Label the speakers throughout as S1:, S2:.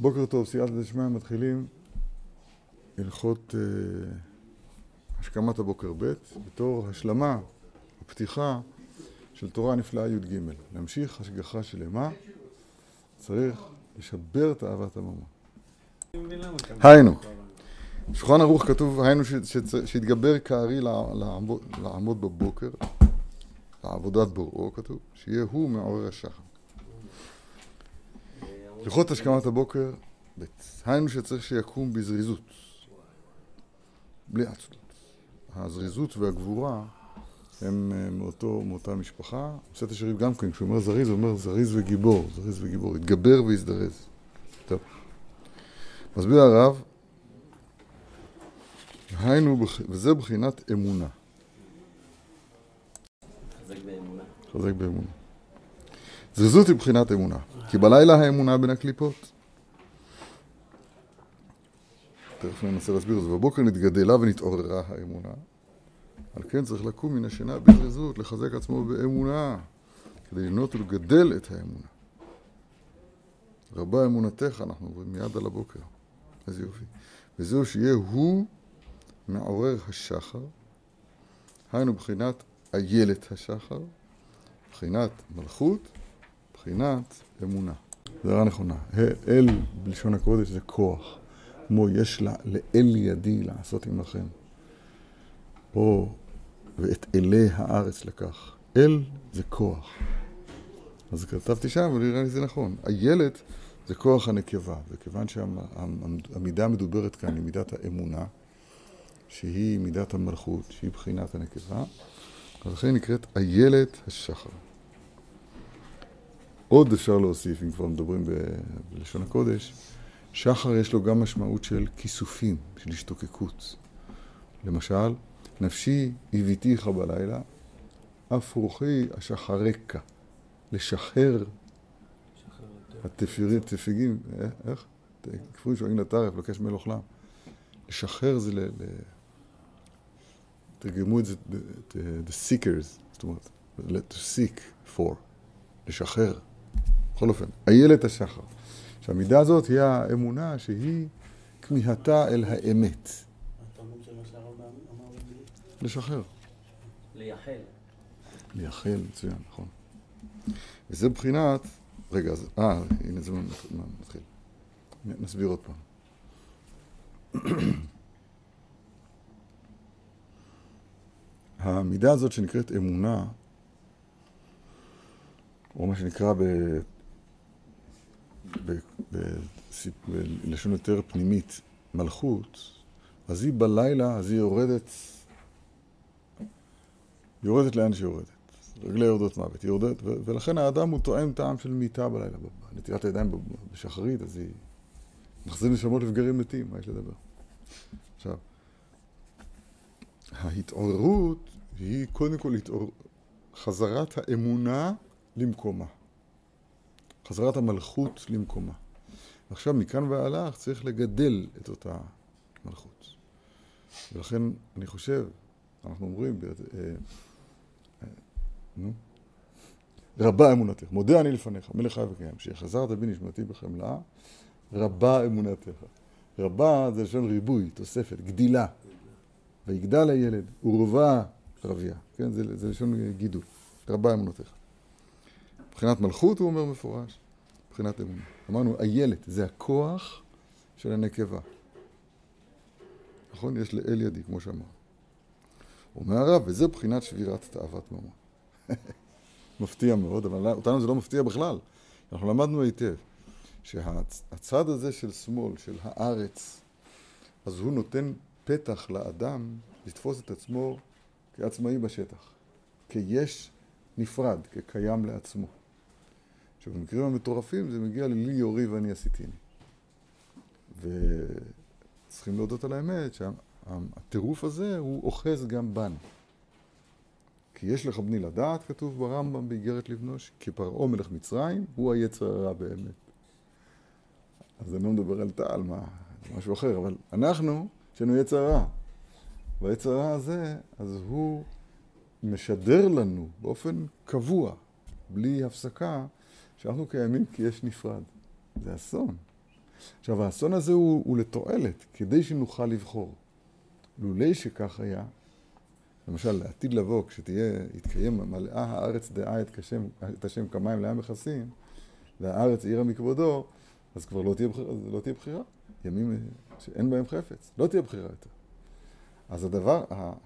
S1: בוקר טוב, סייעת דשמיא מתחילים הלכות אה, השכמת הבוקר ב' בתור השלמה, הפתיחה של תורה נפלאה י"ג. להמשיך השגחה שלמה צריך לשבר את אהבת הממון. היינו, בשולחן ערוך כתוב, היינו שיתגבר כארי לעמוד בבוקר, לעבודת בוראו כתוב, שיהיה הוא מעורר השחר. הלכות השכמת הבוקר, ב' היינו שצריך שיקום בזריזות, בלי עצלות. הזריזות והגבורה הם אה, מאותו, מאותה משפחה. בסט השריף גם כן, כשהוא אומר זריז, הוא אומר זריז וגיבור, זריז וגיבור, יתגבר ויזדרז. טוב. מסביר הרב, היינו, וזה בחינת אמונה.
S2: חזק באמונה.
S1: חזק באמונה. זריזות היא בחינת אמונה, כי בלילה האמונה בין הקליפות. תכף ננסה להסביר את זה. בבוקר נתגדלה ונתעוררה האמונה. על כן צריך לקום מן השינה בזריזות, לחזק עצמו באמונה, כדי לבנות ולגדל את האמונה. רבה אמונתך, אנחנו אומרים מיד על הבוקר. איזה יופי. וזהו שיהיה הוא מעורר השחר, היינו בחינת איילת השחר, בחינת מלכות, בחינת אמונה. זו הערה נכונה. אל בלשון הקודש זה כוח. כמו יש לה, לאל ידי לעשות עמכם. או ואת אלי הארץ לקח. אל זה כוח. אז כתבתי שם, ונראה לי זה נכון. איילת זה כוח הנקבה, וכיוון שהמידה המדוברת כאן היא מידת האמונה, שהיא מידת המלכות, שהיא בחינת הנקבה, אז לכן היא נקראת איילת השחר. עוד אפשר להוסיף, אם כבר מדברים בלשון הקודש, שחר יש לו גם משמעות של כיסופים, של השתוקקות. למשל, נפשי הביתיך בלילה, אף רוחי אשחרקה. לשחרר התפירים, תפיגים, איך? כפוי שואלים לטרף, לבקש מלוך לים. לשחרר זה ל... תרגמו את זה, the seekers, זאת אומרת, to seek for, לשחרר. בכל אופן, איילת השחר. שהמידה הזאת היא האמונה שהיא כמיהתה אל האמת. לשחרר.
S2: לייחל.
S1: לייחל, מצוין, נכון. וזה מבחינת, רגע, אז, אה, הנה זה מתחיל. נסביר עוד פעם. המידה הזאת שנקראת אמונה, או מה שנקרא ב... בלשון יותר פנימית, מלכות, אז היא בלילה, אז היא יורדת, יורדת לאן שהיא יורדת. רגלי יורדות מוות, היא יורדת, ולכן האדם הוא טועם טעם של מיטה בלילה. נטילת הידיים בשחרית, אז היא מחזיר נשמות לבגרים מתים, מה יש לדבר? עכשיו, ההתעוררות היא קודם כל התעור... חזרת האמונה למקומה. חזרת המלכות למקומה. ועכשיו מכאן והלך צריך לגדל את אותה מלכות. ולכן אני חושב, אנחנו אומרים, אה, אה, נו, רבה אמונתך, מודה אני לפניך, מלך חי וקיים, שחזרת בי נשמתי בחמלה, רבה אמונתך. רבה זה לשון ריבוי, תוספת, גדילה. ויגדל הילד, ורבה רבייה, כן? זה, זה לשון גידול, רבה אמונתך. מבחינת מלכות הוא אומר מפורש, מבחינת אמונה. אמרנו, איילת זה הכוח של הנקבה. נכון? יש לאל ידי, כמו שאמר. אומר הרב, וזה בחינת שבירת תאוות ממון. מפתיע מאוד, אבל אותנו זה לא מפתיע בכלל. אנחנו למדנו היטב שהצד הזה של שמאל, של הארץ, אז הוא נותן פתח לאדם לתפוס את עצמו כעצמאי בשטח, כיש נפרד, כקיים לעצמו. עכשיו, במקרים המטורפים זה מגיע ללי יורי ואני עשיתיני. וצריכים להודות על האמת שהטירוף הזה הוא אוחז גם בנו. כי יש לך בני לדעת, כתוב ברמב"ם באיגרת לבנוש, כפרעה מלך מצרים, הוא היצר הרע באמת. אז אני לא מדבר על טל, מה, זה משהו אחר, אבל אנחנו, יש לנו יצר רע. והיצר הרע הזה, אז הוא משדר לנו באופן קבוע, בלי הפסקה, שאנחנו קיימים כי יש נפרד. זה אסון. עכשיו, האסון הזה הוא, הוא לתועלת, כדי שנוכל לבחור. לולי שכך היה, למשל, לעתיד לבוא, כשתהיה, יתקיים מלאה הארץ דעה את, כשם, את השם כמים לים מכסים, והארץ עירה מכבודו, אז כבר לא תהיה, לא תהיה בחירה. ימים שאין בהם חפץ, לא תהיה בחירה יותר. אז הדבר,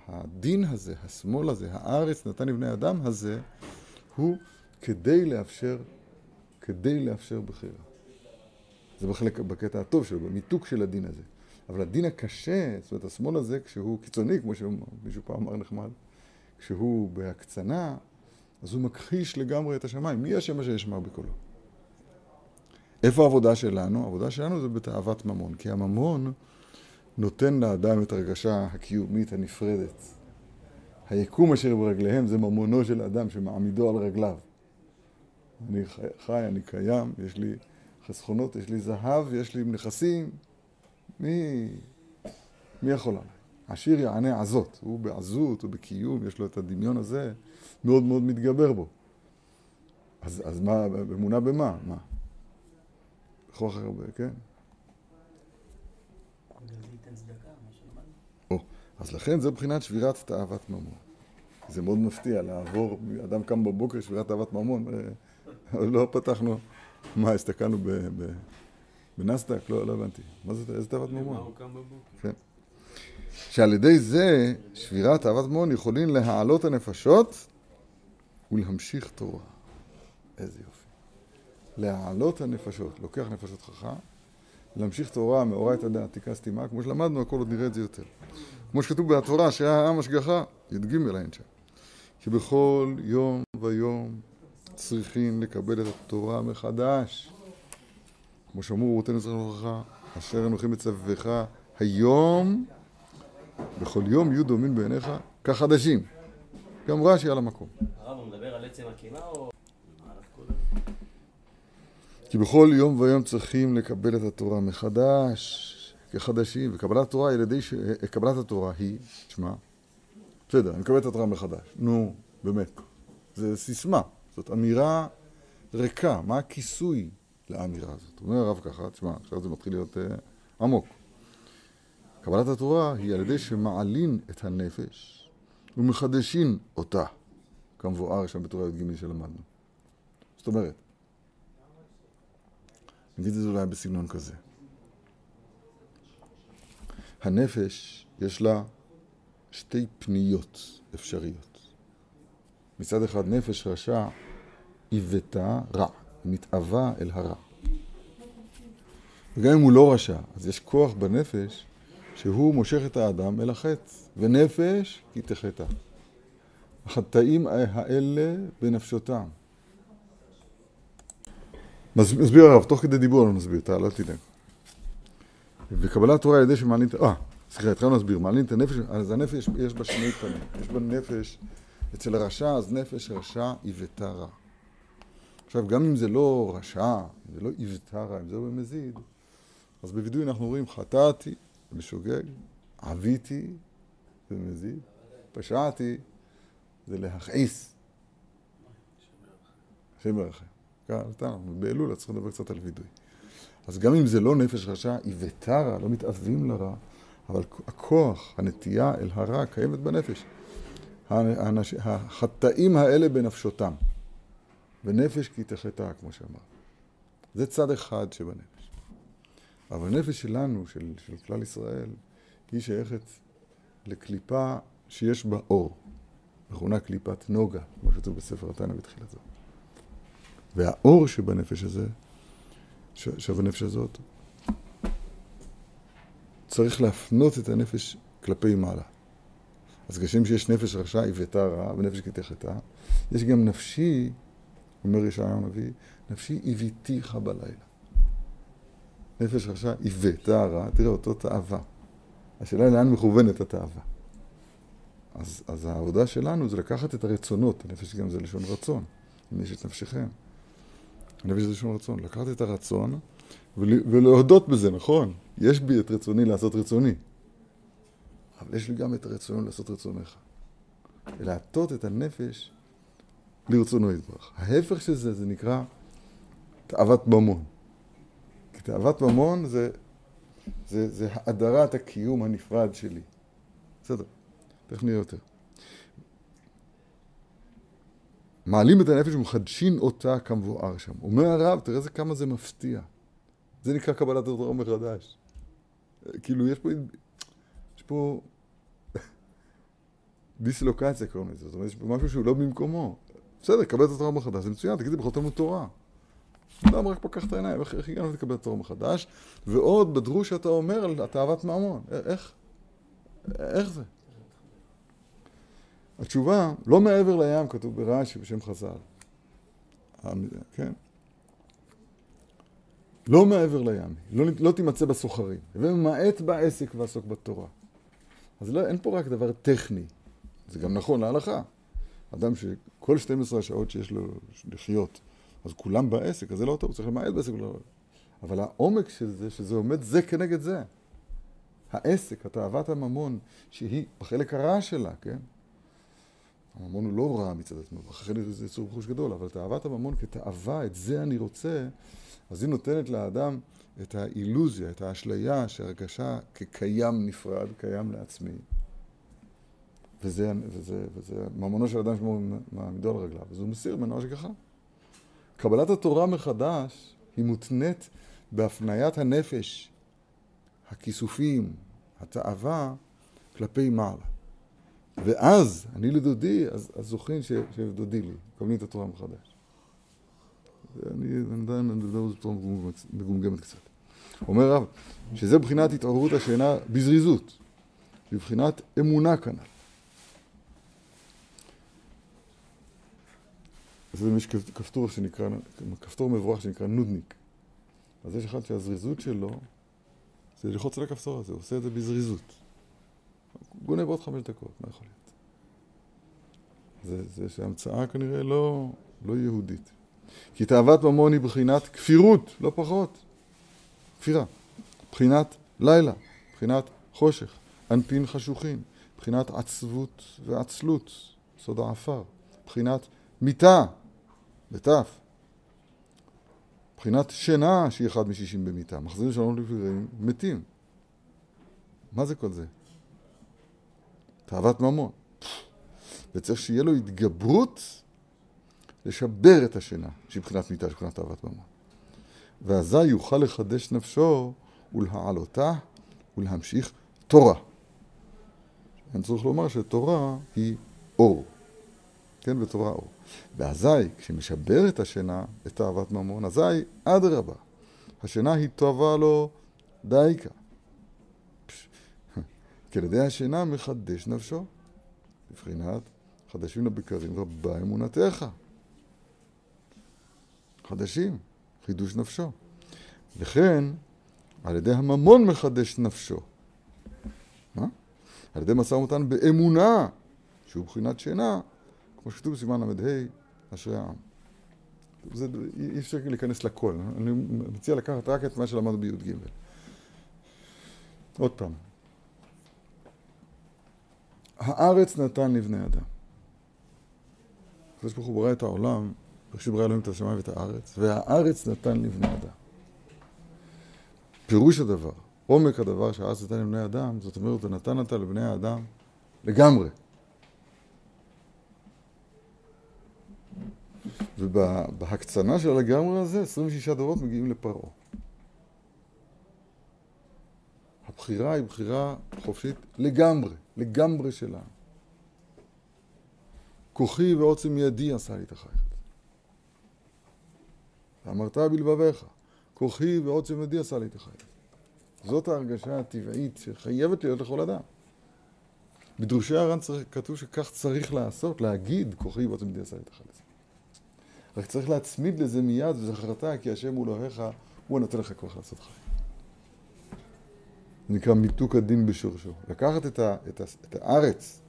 S1: הדין הזה, השמאל הזה, הארץ נתן לבני אדם הזה, הוא כדי לאפשר, כדי לאפשר בחירה. זה בחלק, בקטע הטוב שלו, במיתוק של הדין הזה. אבל הדין הקשה, זאת אומרת, השמאל הזה, כשהוא קיצוני, כמו שמישהו פעם אמר נחמד, כשהוא בהקצנה, אז הוא מכחיש לגמרי את השמיים. מי השם אשר ישמע בקולו? איפה העבודה שלנו? העבודה שלנו זה בתאוות ממון, כי הממון נותן לאדם את הרגשה הקיומית הנפרדת. היקום אשר ברגליהם זה ממונו של אדם שמעמידו על רגליו. אני חי, אני קיים, יש לי חסכונות, יש לי זהב, יש לי נכסים. מי, מי יכול עליי? עשיר יענה עזות, הוא בעזות, הוא בקיום, יש לו את הדמיון הזה, מאוד מאוד מתגבר בו. אז, אז מה, אמונה במה? מה? בכוח הרבה, כן? אז לכן זה מבחינת שבירת תאוות ממון. זה מאוד מפתיע לעבור, אדם קם בבוקר, שבירת תאוות ממון, אה, לא פתחנו, מה, הסתכלנו בנסדק? לא, לא הבנתי. מה זה, איזה תאוות ממון? כן. שעל ידי זה, שבירת תאוות ממון יכולים להעלות הנפשות ולהמשיך תורה. איזה יופי. להעלות הנפשות, לוקח נפשות חכם, להמשיך תורה מאורע את הדעת, תיקה סתימה, כמו שלמדנו, הכל עוד נראה את זה יותר. כמו שכתוב בתורה, שהיה העם השגחה, י"ג אין שם. כי בכל יום ויום צריכים לקבל את התורה מחדש. כמו שאמרו רבותינו זכרנו לברכה, אשר אנוכי מצווך היום, בכל יום יהיו דומים בעיניך כחדשים. גם רש"י על המקום.
S2: הרב, הוא מדבר על עצם הקימה או...
S1: כי בכל יום ויום צריכים לקבל את התורה מחדש, כחדשים, וקבלת התורה על ידי ש... קבלת התורה היא, תשמע, בסדר, אני מקבל את התורה מחדש. נו, באמת. זה סיסמה, זאת אמירה ריקה. מה הכיסוי לאמירה הזאת? אומר הרב ככה, תשמע, עכשיו זה מתחיל להיות uh, עמוק. קבלת התורה היא על ידי שמעלין את הנפש ומחדשין אותה, כמבואר שם בתורה י"ג שלמדנו. זאת אומרת, נגיד את זה אולי בסגנון כזה. הנפש יש לה שתי פניות אפשריות. מצד אחד נפש רשע עיוותה רע, מתאווה אל הרע. וגם אם הוא לא רשע, אז יש כוח בנפש שהוא מושך את האדם אל החטא, ונפש כי תחטא. החטאים האלה בנפשותם. מסביר הרב, תוך כדי דיבור אני מסביר, אתה לא תדאג. וקבלת תורה על ידי שמעלין את... אה, סליחה, התחלנו להסביר, מעלין את הנפש, אז הנפש יש בה שני פנים. יש בה נפש, אצל הרשע, אז נפש רשע עיוותה רע. עכשיו, גם אם זה לא רשע, אם זה לא עיוותה רע, אם זה לא במזיד, אז בווידוי אנחנו אומרים, חטאתי בשוגג, עוויתי במזיד, פשעתי, זה להכעיס. השם ירחם. אנחנו באלול, אז צריכים לדבר קצת על וידוי. אז גם אם זה לא נפש רשע, היא ותרה, לא מתאווים לרע, אבל הכוח, הנטייה אל הרע קיימת בנפש. החטאים האלה בנפשותם. ונפש כי תחטא, כמו שאמר. זה צד אחד שבנפש. אבל הנפש שלנו, של, של כלל ישראל, היא שייכת לקליפה שיש בה אור. מכונה קליפת נוגה, כמו שכתוב בספר התנא בתחילתו. והאור שבנפש הזה, שבנפש הזאת, צריך להפנות את הנפש כלפי מעלה. אז כשם שיש נפש רשע עיוותה רע ונפש כתחתה, יש גם נפשי, אומר ישעיהו הנביא, נפשי עיוויתיך בלילה. נפש רשע עיוותה רע, תראה אותו תאווה. השאלה היא לאן מכוונת התאווה. אז, אז העבודה שלנו זה לקחת את הרצונות, הנפש גם זה לשון רצון, אם יש את נפשכם. הנפש זה שום רצון. לקחת את הרצון ולהודות בזה, נכון? יש בי את רצוני לעשות רצוני. אבל יש לי גם את הרצון לעשות רצונך. ולהטות את הנפש לרצונו יתברך. ההפך של זה, זה נקרא תאוות ממון. כי תאוות ממון זה, זה, זה האדרת הקיום הנפרד שלי. בסדר, תכף נראה יותר. מעלים את הנפש ומחדשים אותה כמבואר שם. אומר הרב, תראה איזה כמה זה מפתיע. זה נקרא קבלת התורה מחדש. כאילו, יש פה, יש פה דיסלוקציה קוראים לזה. זאת אומרת, יש משהו שהוא לא במקומו. בסדר, קבל את התורה מחדש, זה מצוין, תגידי, בכל תלמוד תורה. אדם רק פקח את העיניים, איך, הגענו לקבל את התורה מחדש? ועוד בדרוש אתה אומר על תאוות ממון. איך? איך זה? התשובה, לא מעבר לים, כתוב ברש"י בשם חז"ל. כן? לא מעבר לים, לא, לא תימצא בסוחרים, וממעט בעסק ועסוק בתורה. אז לא, אין פה רק דבר טכני, זה גם נכון להלכה. אדם שכל 12 השעות שיש לו לחיות, אז כולם בעסק, אז זה לא טוב, צריך למעט בעסק. לא... אבל העומק של זה, שזה עומד זה כנגד זה. העסק, התאוות הממון, שהיא בחלק הרע שלה, כן? הממון הוא לא רע מצד עצמו, אחרי זה יצור בחוש גדול, אבל תאוות הממון כתאווה, את זה אני רוצה, אז היא נותנת לאדם את האילוזיה, את האשליה שהרגשה כקיים נפרד, קיים לעצמי. וזה, וזה, וזה ממונו של אדם שמעמידו על רגליו, אז הוא מסיר ממנו השגחה. קבלת התורה מחדש היא מותנית בהפניית הנפש, הכיסופים, התאווה, כלפי מעלה. ואז, אני לדודי, אז, אז זוכרים שדודי לי, מקבלים את התורה מחדש. אני עדיין מדבר בצורה מגומגמת קצת. אומר רב, שזה בחינת התעוררות השינה בזריזות, בבחינת אמונה כנ"ל. אז יש כפתור שנקרא, כפתור מבורך שנקרא נודניק. אז יש אחד שהזריזות שלו זה ללחוץ על הכפתור הזה, הוא עושה את זה בזריזות. גונב עוד חמש דקות, מה יכול להיות? זה, זה שהמצאה כנראה לא, לא יהודית. כי תאוות ממון היא בחינת כפירות, לא פחות. כפירה. בחינת לילה, בחינת חושך, אנפין חשוכים, בחינת עצבות ועצלות, סוד העפר, בחינת מיתה, בתף, בחינת שינה שהיא אחד משישים במיתה, מחזירים שלום לפגרים, מתים. מה זה כל זה? תאוות ממון. וצריך שיהיה לו התגברות לשבר את השינה, שהיא מבחינת מיתה, שהיא מבחינת תאוות ממון. ואזי יוכל לחדש נפשו ולהעלותה ולהמשיך תורה. אני צריך לומר שתורה היא אור. כן, ותורה אור. ואזי, כשמשבר את השינה, את תאוות ממון, אזי, אדרבה, השינה היא טובה לו דייקה. כי על ידי השינה מחדש נפשו, בבחינת חדשים לבקרים רבה אמונתך. חדשים, חידוש נפשו. וכן, על ידי הממון מחדש נפשו. מה? על ידי משא ומתן באמונה, שהוא בחינת שינה, כמו שכתוב בסימן ל"ה, אשרי העם. זה, אי אפשר להיכנס לכל, אני מציע לקחת רק את מה שלמדנו בי"ג. עוד פעם, הארץ נתן לבני אדם. הקדוש ברוך הוא ברא את העולם, בראשית ברא אלוהים את השמיים ואת הארץ, והארץ נתן לבני אדם. פירוש הדבר, עומק הדבר שהארץ נתן לבני אדם, זאת אומרת, נתן אותה לבני האדם לגמרי. ובהקצנה של הגמרי הזה, 26 דורות מגיעים לפרעה. הבחירה היא בחירה חופשית לגמרי, לגמרי שלנו. כוחי ועוצם ידי עשה לי את החייכת. ואמרת בלבביך, כוחי ועוצם ידי עשה לי את החייכת. זאת ההרגשה הטבעית שחייבת להיות לכל אדם. בדרושי הר"ן כתוב שכך צריך לעשות, להגיד, כוחי ועוצם ידי עשה לי את החייכת. רק צריך להצמיד לזה מיד, וזכרת כי השם הוא אלוהיך, הוא הנותן לך כוח לעשות חיים. זה נקרא מיתוק הדין בשורשו. לקחת את, ה, את, ה, את הארץ,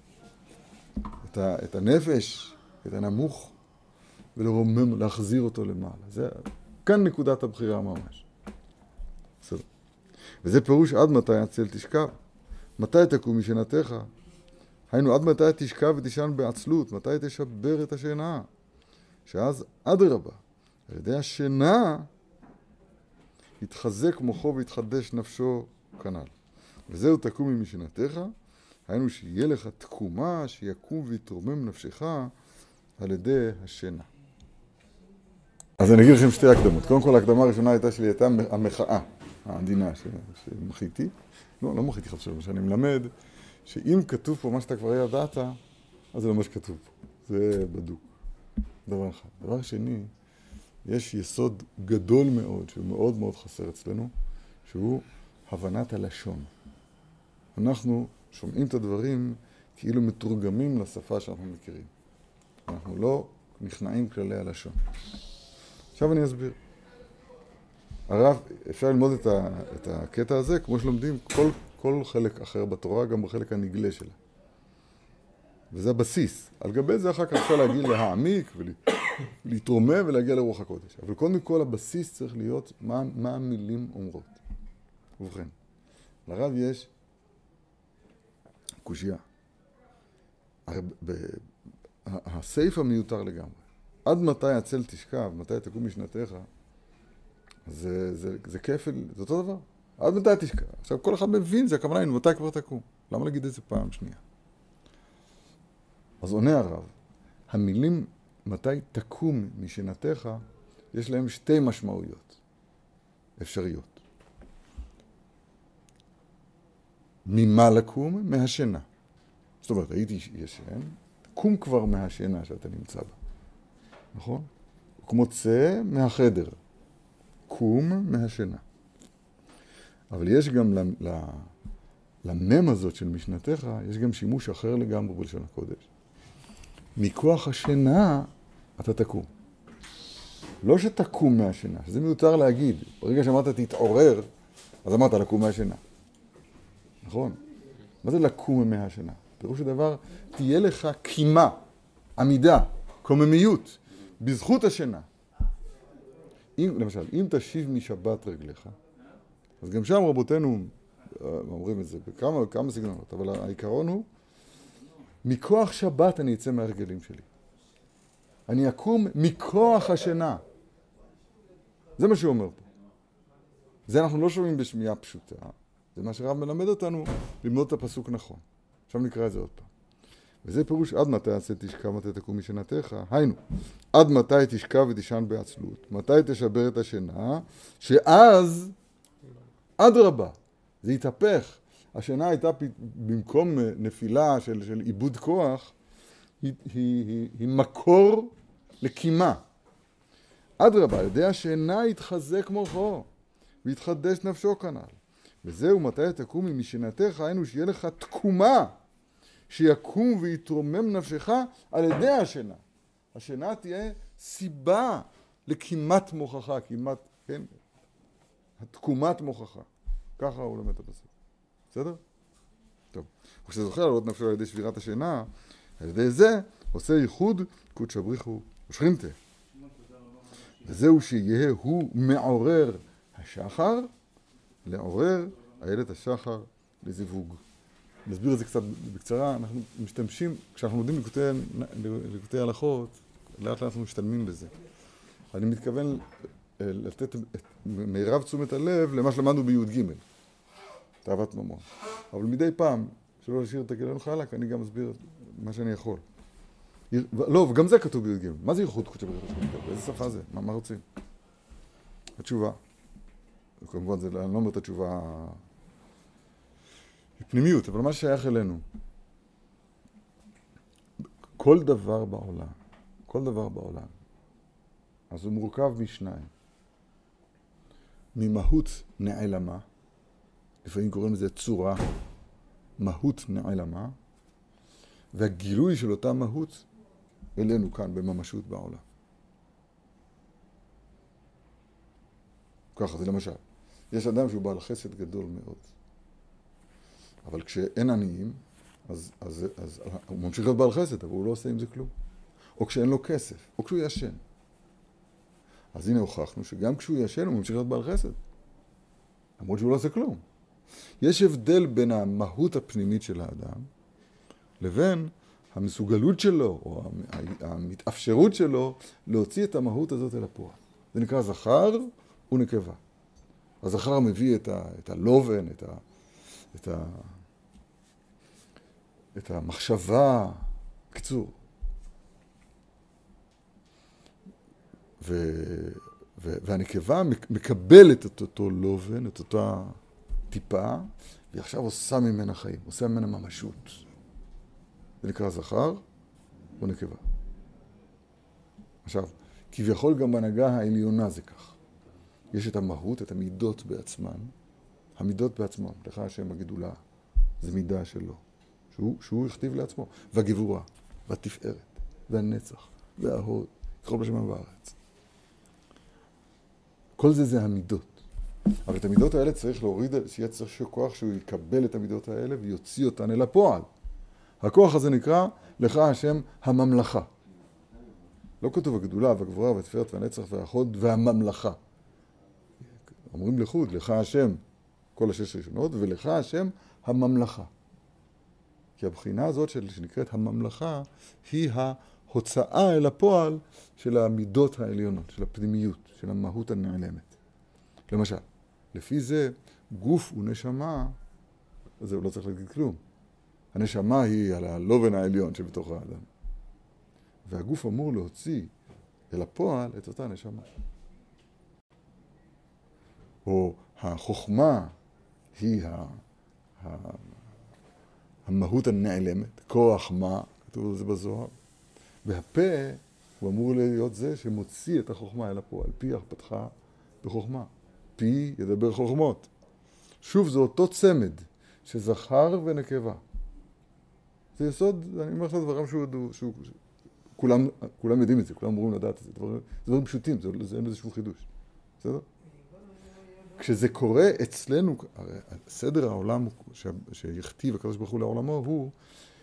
S1: את, ה, את הנפש, את הנמוך, ולרומם, להחזיר אותו למעלה. זה, כאן נקודת הבחירה ממש. בסדר. וזה פירוש עד מתי הצל תשכב. מתי תקום משנתך? היינו, עד מתי תשכב ותישן בעצלות? מתי תשבר את השינה? שאז אדרבה, על ידי השינה יתחזק מוחו ויתחדש נפשו כנ"ל. וזהו תקום ממשנתך, היינו שיהיה לך תקומה, שיקום ויתרומם נפשך על ידי השינה. אז אני אגיד לכם שתי הקדמות. קודם כל, ההקדמה הראשונה הייתה שלי, הייתה המחאה העדינה שמחיתי. לא, לא מחיתי חדשות, שאני מלמד שאם כתוב פה מה שאתה כבר ידעת, אז זה לא מה שכתוב פה. זה בדוק. דבר אחד. דבר שני, יש יסוד גדול מאוד, שהוא מאוד מאוד חסר אצלנו, שהוא הבנת הלשון. אנחנו שומעים את הדברים כאילו מתורגמים לשפה שאנחנו מכירים. אנחנו לא נכנעים כללי הלשון. עכשיו אני אסביר. הרב, אפשר ללמוד את, ה, את הקטע הזה כמו שלומדים כל, כל חלק אחר בתורה, גם בחלק הנגלה שלה. וזה הבסיס. על גבי זה אחר כך אפשר להגיע להעמיק ולהתרומם ולהגיע לרוח הקודש. אבל קודם כל הבסיס צריך להיות מה, מה המילים אומרות. ובכן, לרב יש קושייה. הסעיף המיותר לגמרי. עד מתי הצל תשכב, מתי תקום משנתך, זה, זה, זה כפל, זה אותו דבר. עד מתי תשכב. עכשיו כל אחד מבין, זה הכוונה, מתי כבר תקום. למה להגיד את זה פעם שנייה? אז עונה הרב, המילים מתי תקום משנתך, יש להם שתי משמעויות אפשריות. ממה לקום? מהשינה. זאת אומרת, הייתי ישן, קום כבר מהשינה שאתה נמצא בה. נכון? כמו צא מהחדר. קום מהשינה. אבל יש גם למם הזאת של משנתך, יש גם שימוש אחר לגמרי בלשון הקודש. מכוח השינה אתה תקום. לא שתקום מהשינה, שזה מיותר להגיד. ברגע שאמרת תתעורר, אז אמרת לקום מהשינה. נכון? מה זה לקום מהשינה? פירוש הדבר, תהיה לך קימה, עמידה, קוממיות, בזכות השינה. אם, למשל, אם תשיב משבת רגליך, אז גם שם רבותינו אה, אומרים את זה בכמה כמה סגנונות, אבל העיקרון הוא, מכוח שבת אני אצא מהרגלים שלי. אני אקום מכוח השינה. זה מה שהוא אומר פה. זה אנחנו לא שומעים בשמיעה פשוטה, זה מה שרב מלמד אותנו, ללמוד את הפסוק נכון. עכשיו נקרא את זה עוד פעם. וזה פירוש עד מתי עצה תשכב, מתי תקום משנתך, היינו, עד מתי תשכב ותישן בעצלות, מתי תשבר את השינה, שאז, אדרבה, זה התהפך. השינה הייתה במקום נפילה של, של איבוד כוח, היא, היא, היא, היא מקור לקימה. אדרבה, על ידי השינה יתחזק מוחו ויתחדש נפשו כנ"ל. וזהו מתי תקומי משנתך, היינו שיהיה לך תקומה שיקום ויתרומם נפשך על ידי השינה. השינה תהיה סיבה לכמעט מוכחה, כמעט, כן? התקומת מוכחה. ככה הוא לומד את הפסוק. בסדר? טוב. וכשאתה זוכר לעלות נפשו על ידי שבירת השינה, על ידי זה עושה ייחוד קודשא בריחו ושכינתה. וזהו שיהיה הוא מעורר השחר, לעורר איילת השחר לזיווג. נסביר את זה קצת בקצרה, אנחנו משתמשים, כשאנחנו לומדים לקוטי הלכות, לאט לאט אנחנו משתלמים בזה. אני מתכוון אה, לתת את מירב תשומת הלב למה שלמדנו בי"ג, תאוות ממון. אבל מדי פעם, שלא להשאיר את הגילון חלק, אני גם אסביר מה שאני יכול. לא, וגם זה כתוב בי"ג. מה זה ייחוד קודשא בריך באיזה שפה זה? מה, רוצים? התשובה. כמובן, זה, אני לא אומר את התשובה פנימיות, אבל מה שייך אלינו. כל דבר בעולם, כל דבר בעולם, אז הוא מורכב משניים. ממהות נעלמה, לפעמים קוראים לזה צורה, מהות נעלמה, והגילוי של אותה מהות אלינו כאן בממשות בעולם. ככה זה למשל. יש אדם שהוא בעל חסד גדול מאוד. אבל כשאין עניים, אז, אז, אז, אז הוא ממשיך להיות בעל חסד, אבל הוא לא עושה עם זה כלום. או כשאין לו כסף, או כשהוא ישן. אז הנה הוכחנו שגם כשהוא ישן הוא ממשיך להיות בעל חסד. למרות שהוא לא עושה כלום. יש הבדל בין המהות הפנימית של האדם לבין המסוגלות שלו, או המתאפשרות שלו, להוציא את המהות הזאת אל הפועל. זה נקרא זכר ונקבה. הזכר מביא את, ה, את הלובן, את, ה, את, ה, את המחשבה, בקיצור. ו, ו, והנקבה מקבלת את אותו לובן, את אותה טיפה, והיא עכשיו עושה ממנה חיים, עושה ממנה ממשות. זה נקרא זכר או נקבה. עכשיו, כביכול גם בהנהגה העליונה זה כך. יש את המהות, את המידות בעצמן. המידות בעצמן, לך השם הגדולה, זה מידה שלו, שהוא, שהוא הכתיב לעצמו. והגבורה, והתפארת, והנצח, וההוד, כל בשמיים בארץ. כל זה זה המידות. אבל את המידות האלה צריך להוריד, שיהיה צריך כוח שהוא יקבל את המידות האלה ויוציא אותן אל הפועל. הכוח הזה נקרא לך השם הממלכה. לא כתוב הגדולה והגבורה והתפארת והנצח והחוד והממלכה. אומרים לחוד, לך השם, כל השש ראשונות, ולך השם הממלכה. כי הבחינה הזאת של, שנקראת הממלכה היא ההוצאה אל הפועל של המידות העליונות, של הפנימיות, של המהות הנעלמת. למשל, לפי זה גוף ונשמה, זה לא צריך להגיד כלום. הנשמה היא על הלובן העליון שבתוך האדם. והגוף אמור להוציא אל הפועל את אותה נשמה. או החוכמה היא ה, ה, המהות הנעלמת, כוח מה, כתוב על זה בזוהר, והפה הוא אמור להיות זה שמוציא את החוכמה אל הפועל. פיח פתחה בחוכמה, פי ידבר חוכמות. שוב, זה אותו צמד שזכר ונקבה. זה יסוד, אני אומר לך דברים שהוא, שהוא, כולם, כולם יודעים את זה, כולם אמורים לדעת את זה, דברים, דברים פשוטים, זה, זה אין בזה שום חידוש, בסדר? כשזה קורה אצלנו, הרי סדר העולם שהכתיב הקדוש ברוך הוא לעולמו הוא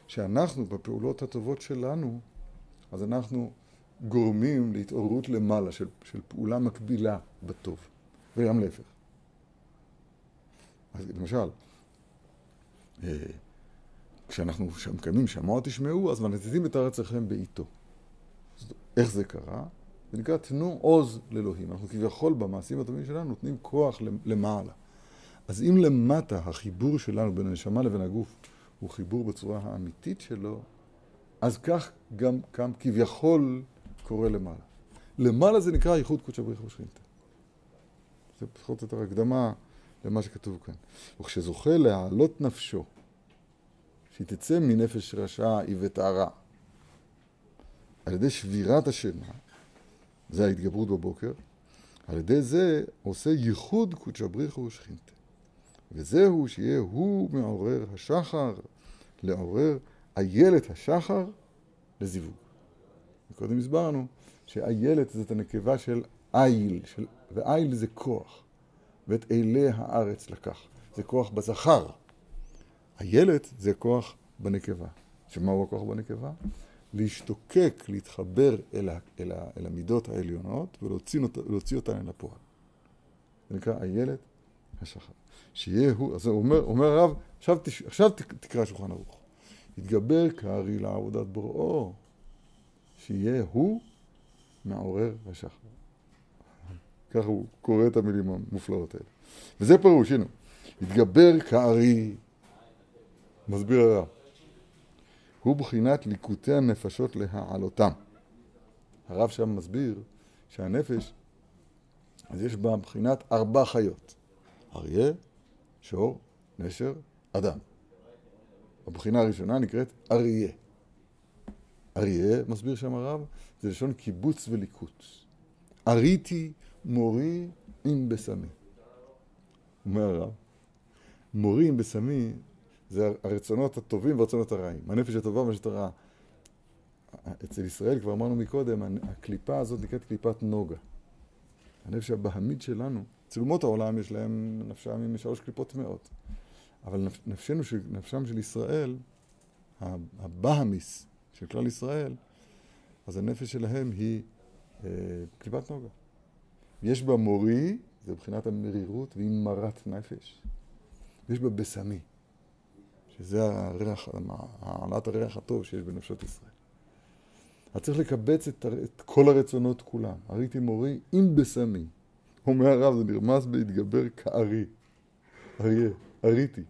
S1: שאנחנו בפעולות הטובות שלנו, אז אנחנו גורמים להתעוררות למעלה של, של פעולה מקבילה בטוב, וגם להפך. אז למשל, אה, כשאנחנו מקיימים שמוע תשמעו, אז מנתתים את ארצכם בעיתו. איך זה קרה? זה נקרא תנו עוז לאלוהים. אנחנו כביכול במעשים הטובים שלנו נותנים כוח למעלה. אז אם למטה החיבור שלנו בין הנשמה לבין הגוף הוא חיבור בצורה האמיתית שלו, אז כך גם כאן כביכול קורה למעלה. למעלה זה נקרא ייחוד קודש הבריך ושכינתה. זה פחות או יותר הקדמה למה שכתוב כאן. וכשזוכה להעלות נפשו, שהיא תצא מנפש רשעה היא וטהרה, על ידי שבירת השינה, זה ההתגברות בבוקר, על ידי זה עושה ייחוד קודשא בריחו ושכינתה. וזהו שיהיה הוא מעורר השחר, לעורר איילת השחר לזיווג. קודם הסברנו שאיילת זאת הנקבה של איל, של... ואיל זה כוח, ואת אלי הארץ לקח. זה כוח בזכר. איילת זה כוח בנקבה. שמהו הכוח בנקבה? להשתוקק, להתחבר אל, ה, אל, ה, אל המידות העליונות ולהוציא אותן אל הפועל. זה נקרא איילת השחר. שיהיה הוא, אז אומר, אומר הרב, עכשיו, תש, עכשיו תקרא שולחן ערוך. יתגבר כארי לעבודת בוראו, שיהיה הוא מעורר השחר. ככה הוא קורא את המילים המופלאות האלה. וזה פירוש, הנה, יתגבר כארי, מסביר הרב. הוא בחינת ליקוטי הנפשות להעלותם. הרב שם מסביר שהנפש, אז יש בה בחינת ארבע חיות. אריה, שור, נשר, אדם. הבחינה הראשונה נקראת אריה. אריה, מסביר שם הרב, זה לשון קיבוץ וליקוט. אריתי מורי עם בשמי. אומר הרב, מורי עם בשמי זה הרצונות הטובים והרצונות הרעים. הנפש הטובה והנפש הרעה. אצל ישראל, כבר אמרנו מקודם, הקליפה הזאת נקראת קליפת נוגה. הנפש הבהמית שלנו, אצל אומות העולם יש להם נפשם עם שלוש קליפות טמאות. אבל נפשנו, נפשם של ישראל, הבהמיס של כלל ישראל, אז הנפש שלהם היא אה, קליפת נוגה. יש בה מורי, זה מבחינת המרירות, והיא מרת נפש. יש בה בשמי. שזה הריח, העלת הריח הטוב שיש בנפשות ישראל. אז צריך לקבץ את, את כל הרצונות כולם. הריתי מורי עם בשמי. אומר הרב, זה נרמז בהתגבר כארי. אריה, אריתי.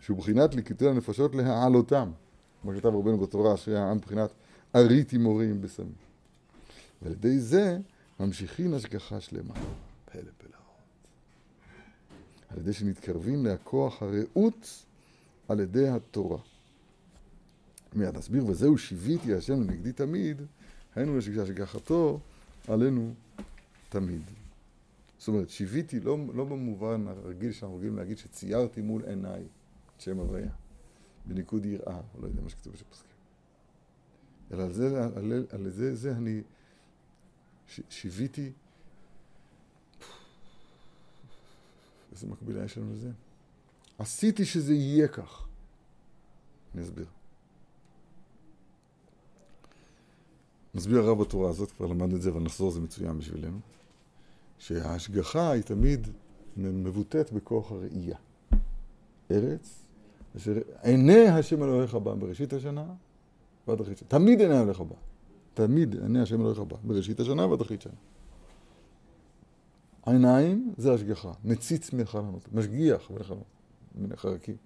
S1: שהוא בחינת ליקוטי הנפשות להעלותם. כמו כתב רבנו בתורה, שהיה מבחינת אריתי מורים בסמים. ועל ידי זה ממשיכין השגחה שלמה. פלא פלאות. על ידי שנתקרבים להכוח הרעות על ידי התורה. מיד נסביר, וזהו שיוויתי השם לנגדי תמיד, היינו השגחתו עלינו תמיד. זאת אומרת, שיוויתי לא, לא במובן הרגיל שאנחנו רגילים להגיד שציירתי מול עיניי את שם הוויה, בניקוד יראה, או לא יודע מה שכתוב בפוסקים. אלא על זה, על, על זה, זה אני שיוויתי, איזה מקבילה יש לנו לזה? עשיתי שזה יהיה כך. אני אסביר. מסביר הרב בתורה הזאת, כבר למדנו את זה, אבל נחזור, זה מצוין בשבילנו, שההשגחה היא תמיד מבוטאת בכוח הראייה. ארץ, אשר עיני השם אלוהיך בה בראשית השנה ועד אחרית שנה. תמיד עיני אלוהיך בה. תמיד עיני השם אלוהיך בה, בראשית השנה ועד אחרית שנה. עיניים זה השגחה, מציץ מחלונות, משגיח מחלונות, מן החרקים.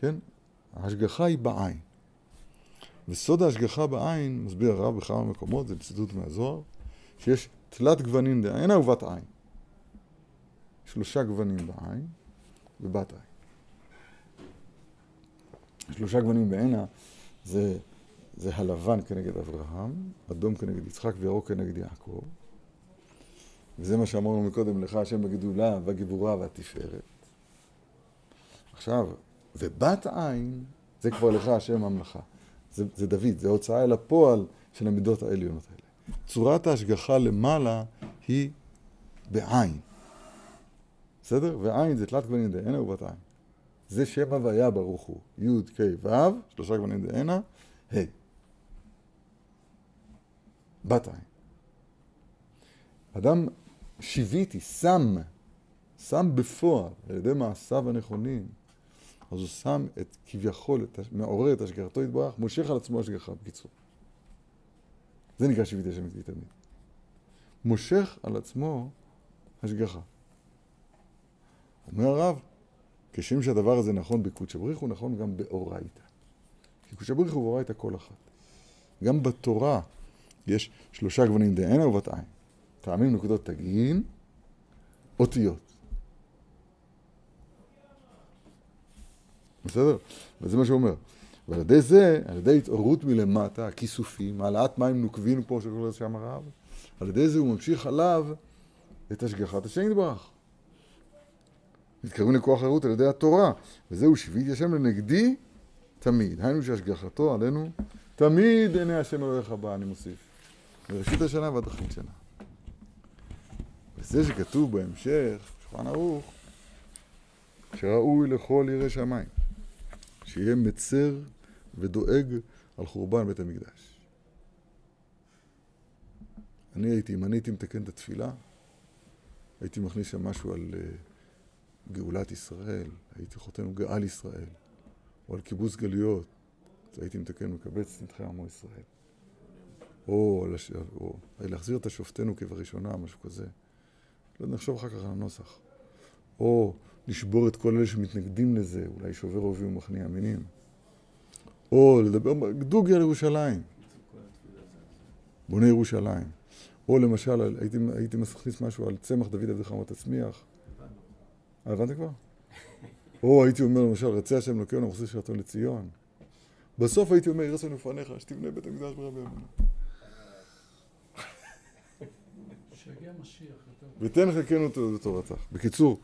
S1: כן? ההשגחה היא בעין. וסוד ההשגחה בעין, מסביר הרב בכמה מקומות, זה ציטוט מהזוהר, שיש תלת גוונים דעינה ובת עין. שלושה גוונים בעין ובת עין. שלושה גוונים בעינה זה, זה הלבן כנגד אברהם, אדום כנגד יצחק וירוק כנגד יעקב. וזה מה שאמרנו מקודם, לך השם בגדולה והגבורה והתפארת. עכשיו, ובת עין זה כבר לך השם המלאכה. זה, זה דוד, זה הוצאה אל הפועל של המידות העליונות האלה. צורת ההשגחה למעלה היא בעין. בסדר? ועין זה תלת גוונים דהנה ובת עין. זה שם הוויה ברוך הוא. י' ק' ו', שלושה גוונים דהנה, ה'. בת עין. אדם שיוויתי, שם, שם בפועל, על ידי מעשיו הנכונים, אז הוא שם את כביכול, את, מעורר את השגחתו יתברך, מושך על עצמו השגחה, בקיצור. זה נקרא שיוויתי השם נגדי תמיד. מושך על עצמו השגחה. אומר הרב, כשם שהדבר הזה נכון בקודשא בריך הוא נכון גם באורייתא. כי קודשא בריך הוא באורייתא כל אחת. גם בתורה יש שלושה גוונים דהנה ובת עין. טעמים נקודות תגין, אותיות. בסדר? וזה מה שהוא אומר. ועל ידי זה, על ידי התעוררות מלמטה, הכיסופים, העלאת מים נוקבים פה שקוראים לזה שם הרב, על ידי זה הוא ממשיך עליו את השגחת השם יתברך. מתקרבים לכוח הרות על ידי התורה, וזהו שביעית השם לנגדי תמיד. היינו שהשגחתו עלינו תמיד עיני השם אלוהיך בא, אני מוסיף. מראשית השנה ועד אחרית שנה. וזה שכתוב בהמשך, שולחן ערוך, שראוי לכל ירא שמיים. שיהיה מצר ודואג על חורבן בית המקדש. אני הייתי, אם אני הייתי מתקן את התפילה, הייתי מכניס שם משהו על uh, גאולת ישראל, הייתי חותם גאל ישראל, או על קיבוץ גלויות, הייתי מתקן מקבץ נדחי עמו ישראל. או, לש... או להחזיר את השופטנו כבראשונה, משהו כזה. לא נחשוב אחר כך על הנוסח. או לשבור את כל אלה שמתנגדים לזה, אולי שובר רובי ומכניע מינים. או לדבר דוגי על ירושלים, בונה ירושלים. או למשל, הייתי, הייתי מכניס משהו על צמח דוד עד חמת תצמיח. אה, הבנת כבר? או הייתי אומר למשל, רצה השם אלוקינו ומחזיר שירתו לציון. בסוף הייתי אומר, ירצנו לפניך, שתבנה בית המקדש ברבי אמונה. ותן חכנו לתורתך. בקיצור,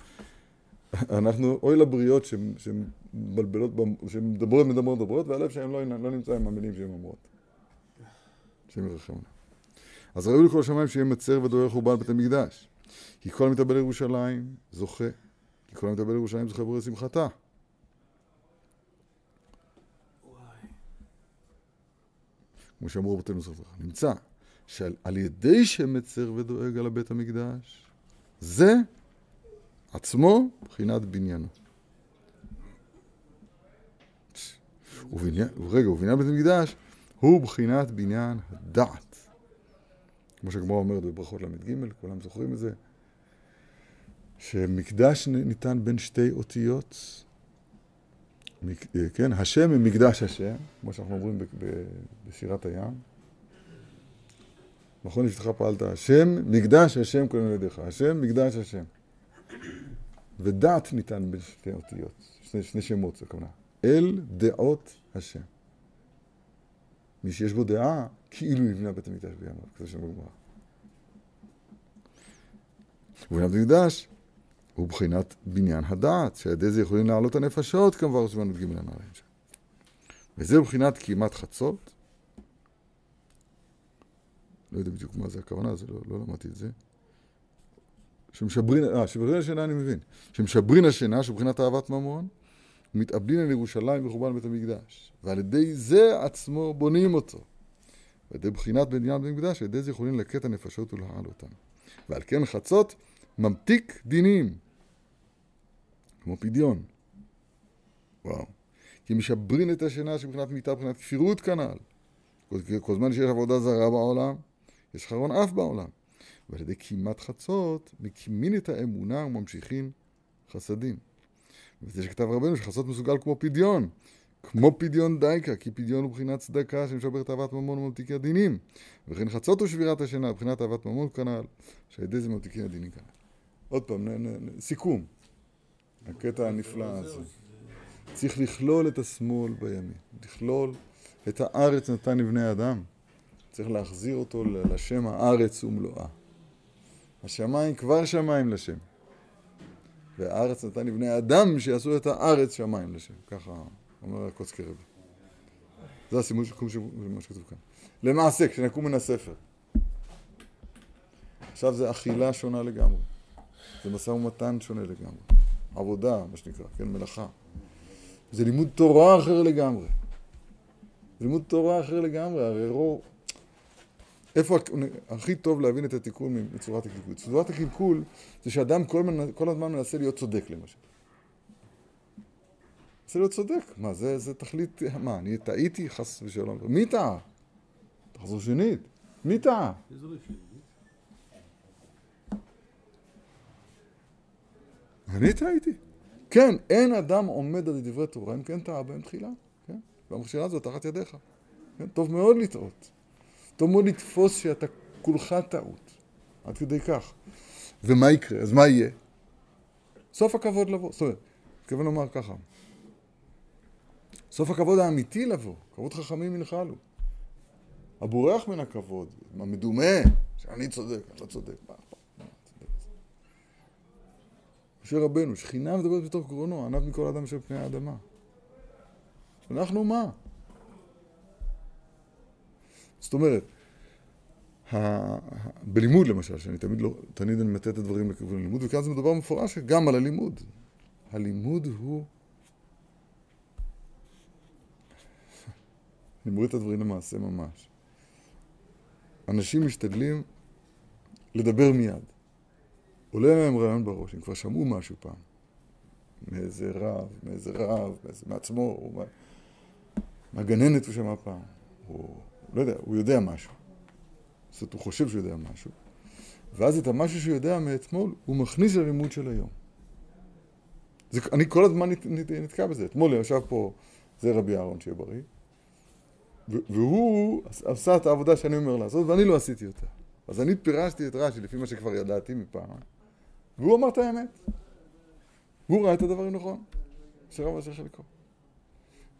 S1: אנחנו, אוי לבריות שמבלבלות, שמדברות, מדברות, מדברות, והלב שלהם לא, לא נמצא עם המילים שהן אומרות. השם ירחמנה. אז ראוי לכל השמיים שיהיה מצר ודורך חורבן בית המקדש. כי כל המתאבל לירושלים זוכה. כי כל המתאבל לירושלים זוכה בורא שמחתה. כמו שאמרו רבותינו זכותך, נמצא שעל ידי שמצר ודואג על הבית המקדש, זה עצמו בחינת בניינו. ובניין, רגע, ובניין בית המקדש הוא בחינת בניין הדעת. כמו שהגמרא אומרת בברכות ל"ג, כולם זוכרים את זה, שמקדש ניתן בין שתי אותיות, מק- כן, השם ממקדש השם, כמו שאנחנו אומרים בשירת הים. נכון, נפתחה פעלת השם, מקדש השם קוראים לידיך, השם, מקדש השם. ודעת ניתן בין שתי אותיות, שני, שני שמות, זה הכוונה. אל דעות השם. מי שיש בו דעה, כאילו יבנה בית המקדש בימיו, כזה שם בגמרא. ובבחינת מקדש הוא בחינת בניין הדעת, שעל ידי זה יכולים לעלות הנפשות כמובן סימן י"ג הנערים שם. וזה בחינת קימת חצות. לא יודע בדיוק מה זה הכוונה, זה לא, לא למדתי את זה. שמשברין, אה, שמשברין השינה אני מבין. שמשברין השינה, שבחינת אהבת ממון, מתאבלין על ירושלים וחורבן בית המקדש. ועל ידי זה עצמו בונים אותו. ועל ידי בחינת בניין בית המקדש, על ידי זה יכולים לקט הנפשות ולהעל אותן. ועל כן חצות ממתיק דינים, כמו פדיון. וואו. כי משברין את השינה שבחינת מיתה, בחינת כפירות כנ"ל. כל זמן שיש עבודה זרה בעולם, יש חרון אף בעולם. ועל ידי קימת חצות, מקימין את האמונה וממשיכין חסדים. וזה שכתב רבנו שחצות מסוגל כמו פדיון. כמו פדיון דייקה, כי פדיון הוא בחינת צדקה שמשבר את אהבת ממון וממתיקי הדינים. וכן חצות הוא שבירת השינה, בחינת אהבת ממון כנ"ל, שעל ידי זה ממתיקי הדינים כנ"ל. עוד פעם, נ, נ, נ, סיכום. הקטע הנפלא הזה. צריך לכלול את השמאל בימין. לכלול את הארץ נתן לבני אדם. צריך להחזיר אותו לשם הארץ ומלואה. השמיים כבר שמיים לשם. והארץ נתן לבני אדם שיעשו את הארץ שמיים לשם. ככה אומר הקוצקי רבי. זה הסימול של מה שכתוב כאן. למעשה, כשנקום מן הספר. עכשיו זה אכילה שונה לגמרי. זה משא ומתן שונה לגמרי. עבודה, מה שנקרא, כן, מלאכה. זה לימוד תורה אחר לגמרי. לימוד תורה אחר לגמרי, הרי רוב... איפה הכי טוב להבין את התיקון מצורת הקלקול? צורת הקלקול זה שאדם כל, מנ... כל הזמן מנסה להיות צודק למשל. מנסה להיות צודק. מה, זה, זה תכלית... מה, אני טעיתי? חס ושלום. מי טעה? תחזור שנית. מי טעה? אני טעיתי. כן, אין אדם עומד על דברי תורה, אם כן טעה בהם תחילה. כן? והמכשילה הזאת תחת ידיך. כן? טוב מאוד לטעות. טוב מאוד לתפוס שאתה כולך טעות. עד כדי כך. ומה יקרה? אז מה יהיה? סוף הכבוד לבוא. זאת אומרת, מתכוון לומר ככה. סוף הכבוד האמיתי לבוא. כבוד חכמים ינחלו. הבורח מן הכבוד, המדומה, שאני צודק, אני לא צודק. משה רבנו, שכינה מדברת בתוך גרונו, ענב מכל אדם אשר פני האדמה. אנחנו מה? זאת אומרת, בלימוד למשל, שאני תמיד, לא, תמיד אני מטה את הדברים לכיוון הלימוד, וכאן זה מדובר מפורש גם על הלימוד. הלימוד הוא... אני מוריד את הדברים למעשה ממש. אנשים משתדלים לדבר מיד. עולה להם רעיון בראש, הם כבר שמעו משהו פעם. מאיזה רב, מאיזה רב, מאיזה, מעצמו, או מה... מהגננת הוא שמע פעם. הוא לא יודע, הוא יודע משהו. זאת אומרת, הוא חושב שהוא יודע משהו. ואז את המשהו שהוא יודע מאתמול, הוא מכניס ללימוד של היום. זה, אני כל הזמן נת, נת, נתקע בזה. אתמול ישב פה, זה רבי אהרון, שיהיה בריא, והוא עשה את העבודה שאני אומר לעשות, ואני לא עשיתי אותה. אז אני פירשתי את רש"י לפי מה שכבר ידעתי מפעם, והוא אמר את האמת. הוא ראה את הדברים נכון, שרב אשר חלקו.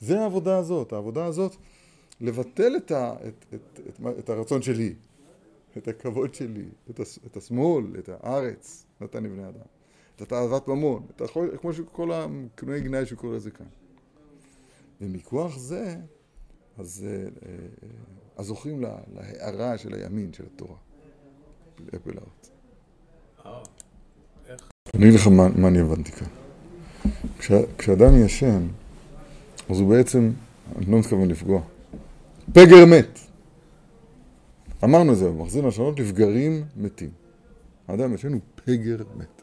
S1: זה העבודה הזאת, העבודה הזאת, לבטל את, ה, את, את, את, את, הרצון שלי, את הכבוד שלי, את, הס, את השמאל, את הארץ, נתן לבני אדם, את התאוות ממון, את החול, כמו שכל הכינוי גנאי שהוא קורא לזה כאן. ומכוח זה, אז, אז זוכים לה, להערה של הימין, של התורה. אפל אאוט. אני אגיד לך מה, מה אני הבנתי כאן. כשאדם ישן, אז הוא בעצם, אני לא מתכוון לפגוע. פגר מת. אמרנו את זה, במחזיר לשונות לפגרים מתים. האדם הוא פגר מת.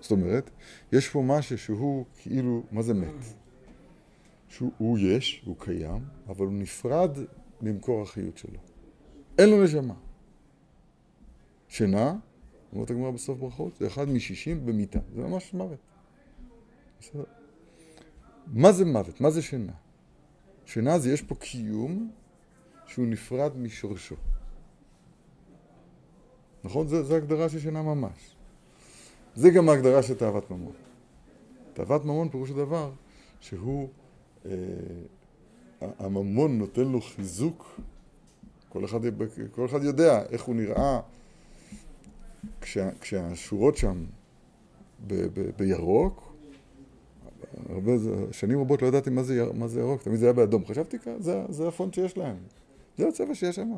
S1: זאת אומרת, יש פה משהו שהוא כאילו, מה זה מת? שהוא יש, הוא קיים, אבל הוא נפרד ממקור החיות שלו. אין לו נשמה. שינה, אומרת הגמרא בסוף ברכות, זה אחד משישים במיתה. זה ממש מוות. בסדר. מה זה מוות? מה זה שינה? שינה זה יש פה קיום שהוא נפרד משורשו. נכון? זו הגדרה של שינה ממש. זה גם ההגדרה של תאוות ממון. תאוות ממון פירוש הדבר שהוא, אה, הממון נותן לו חיזוק, כל אחד, כל אחד יודע איך הוא נראה כשה, כשהשורות שם ב, ב, בירוק, הרבה, שנים רבות לא ידעתי מה זה, מה זה ירוק, תמיד זה היה באדום. חשבתי, זה, זה הפונט שיש להם. זה הצבע שיש שם.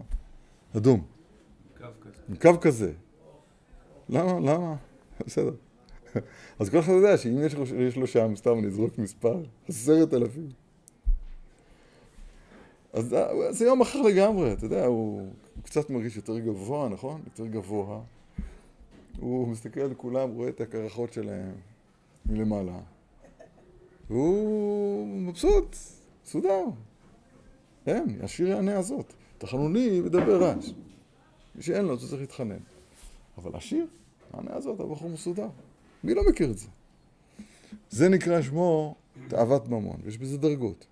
S1: אדום. קו כזה. קו כזה. למה? למה? בסדר. אז כל אחד יודע שאם יש לו, יש לו שם, סתם אני אזרוק מספר, עשרת אלפים. אז זה יום אחר לגמרי, אתה יודע, הוא, הוא קצת מרגיש יותר גבוה, נכון? יותר גבוה. הוא מסתכל על כולם, רואה את הקרחות שלהם מלמעלה. והוא מבסוט, מסודר. כן, השיר יענה הזאת. תחנוני מדבר רעש. מי שאין לו, זה צריך להתחנן. אבל השיר, יענה הזאת, הבחור מסודר. מי לא מכיר את זה? זה נקרא שמו תאוות ממון, ויש בזה דרגות.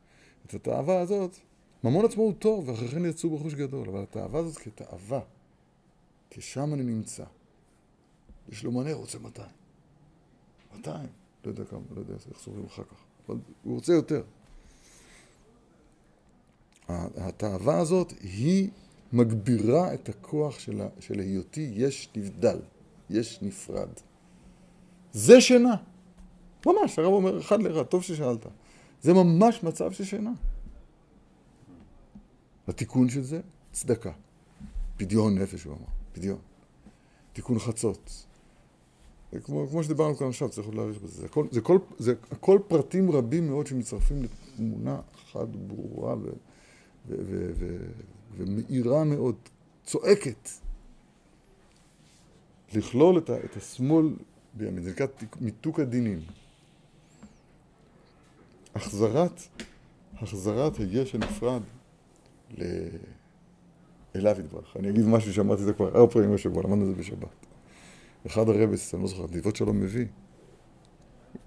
S1: את התאווה הזאת, ממון עצמו הוא טוב, ואחרי כן יצאו בחוש גדול, אבל התאווה הזאת כתאווה, כי שם אני נמצא. יש לו מנה, רוצה 200. 200. לא יודע כמה, לא יודע איך סופרים אחר כך. אבל הוא רוצה יותר. התאווה הזאת היא מגבירה את הכוח של, היותי יש נבדל, יש נפרד. זה שינה. ממש, הרב אומר אחד לאחד, טוב ששאלת. זה ממש מצב של שינה. התיקון של זה, צדקה. פדיון נפש, הוא אמר, פדיון. תיקון חצות. כמו, כמו שדיברנו כאן עכשיו, צריך עוד להעריך בזה. זה הכל, זה, כל, זה הכל פרטים רבים מאוד שמצטרפים לתמונה אחת ברורה ו, ומאירה מאוד, צועקת. לכלול את, את השמאל בימין, זה נקרא מיתוק הדינים. החזרת, החזרת היש הנפרד אליו יתברך. אני אגיד משהו שאמרתי את זה כבר ארבע פעמים בשבוע, למדנו את זה בשבת. אחד הרבס, אני לא זוכר, נתיבות שלום מביא.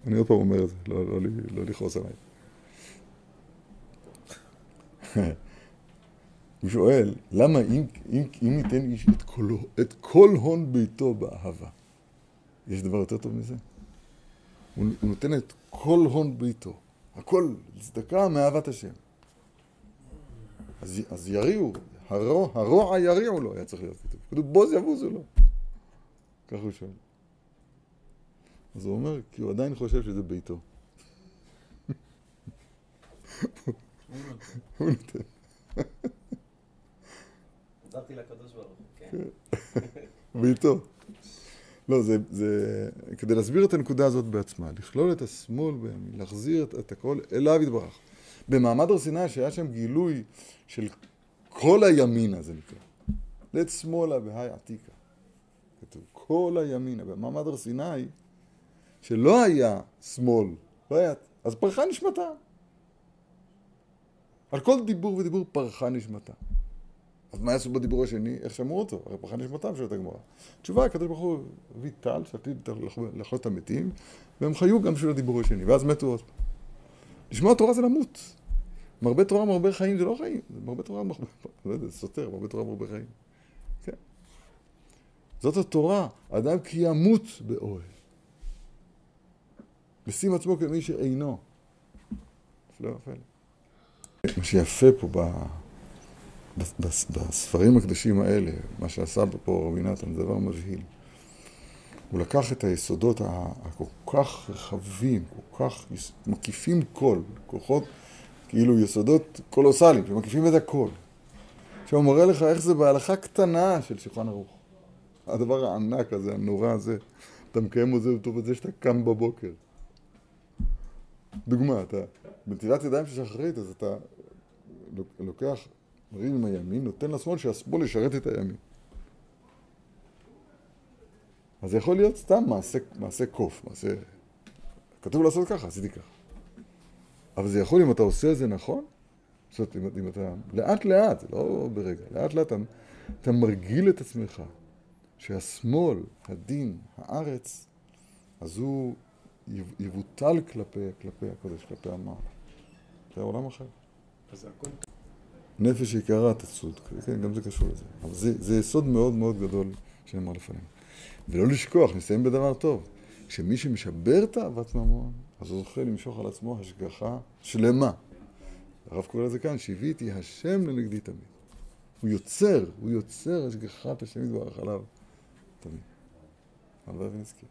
S1: אני עוד פעם אומר את זה, לא, לא, לא, לא לכעוס עליי. הוא שואל, למה אם, אם, אם ניתן איש את, כל, את כל הון ביתו באהבה, יש דבר יותר טוב מזה? הוא, הוא נותן את כל הון ביתו, הכל, צדקה מאהבת השם. אז, אז יריעו, הרוע, הרוע יריעו לו, היה צריך להיות כתוב. כתוב בוז יבוזו לו. ככה הוא שואל. אז הוא אומר, כי הוא עדיין חושב שזה ביתו. הוא נותן.
S2: עזרתי לקדוש ברוך הוא, כן.
S1: ביתו. לא, זה, זה כדי להסביר את הנקודה הזאת בעצמה, לכלול את השמאל בימין, להחזיר את, את הכל אליו יתברך. במעמד הר סיני, שהיה שם גילוי של כל הימינה, זה נקרא. לית שמאלה בהאי עתיקה. כתוב, כל הימינה, במעמד הר סיני, שלא היה שמאל, לא היה, אז פרחה נשמתה. על כל דיבור ודיבור פרחה נשמתה. אז מה יעשו בדיבור השני? איך שמעו אותו? הרי פרחה נשמתם, שואלת הגמרא. התשובה, הקדוש ברוך הוא הביא טל שעתיד לאכול את המתים, והם חיו גם בשביל הדיבור השני, ואז מתו עוד. לשמוע תורה זה למות. מרבה תורה, מרבה חיים זה לא חיים. מרבה תורה, מרבה... לא יודע, זה סותר, מרבה תורה, מרבה חיים. כן. זאת התורה, אדם כי ימות באוהל. ושים עצמו כמי שאינו. ופלא. מה שיפה פה ב... בספרים הקדושים האלה, מה שעשה פה רבי נתן, זה דבר מבהיל. הוא לקח את היסודות הכל כך רחבים, כל כך מקיפים כל, כוחות, כאילו יסודות קולוסליים, שמקיפים את הכל. עכשיו הוא מראה לך איך זה בהלכה קטנה של שולחן ערוך. הדבר הענק הזה, הנורא הזה, אתה מקיים את זה בטוב את זה שאתה קם בבוקר. דוגמה, אתה בנטילת ידיים של שחרית, אז אתה לוקח, מרים עם הימין, נותן לשמאל שהשמאל ישרת את הימין. אז זה יכול להיות סתם מעשה, מעשה קוף, מעשה... כתוב לעשות ככה, עשיתי ככה. אבל זה יכול, אם אתה עושה את זה נכון, זאת אומרת, אם אתה... לאט לאט, לא ברגע, לאט לאט אתה, אתה מרגיל את עצמך שהשמאל, הדין, הארץ, אז הוא יב- יבוטל כלפי, כלפי הקודש, כלפי המעלה. זה עולם אחר.
S3: אז הכל
S1: נפש יקרה תצוד, כן, גם זה קשור לזה. אבל זה, זה יסוד מאוד מאוד גדול שנאמר לפנינו. ולא לשכוח, נסיים בדבר טוב. כשמי שמשבר תאוות ממון, אז הוא זוכה למשוך על עצמו השגחה שלמה. הרב קורא לזה כאן, שהביאתי השם לנגדי תמיד. הוא יוצר, הוא יוצר השגחת השם יתברך עליו תמיד. הלוואי ונזכיר.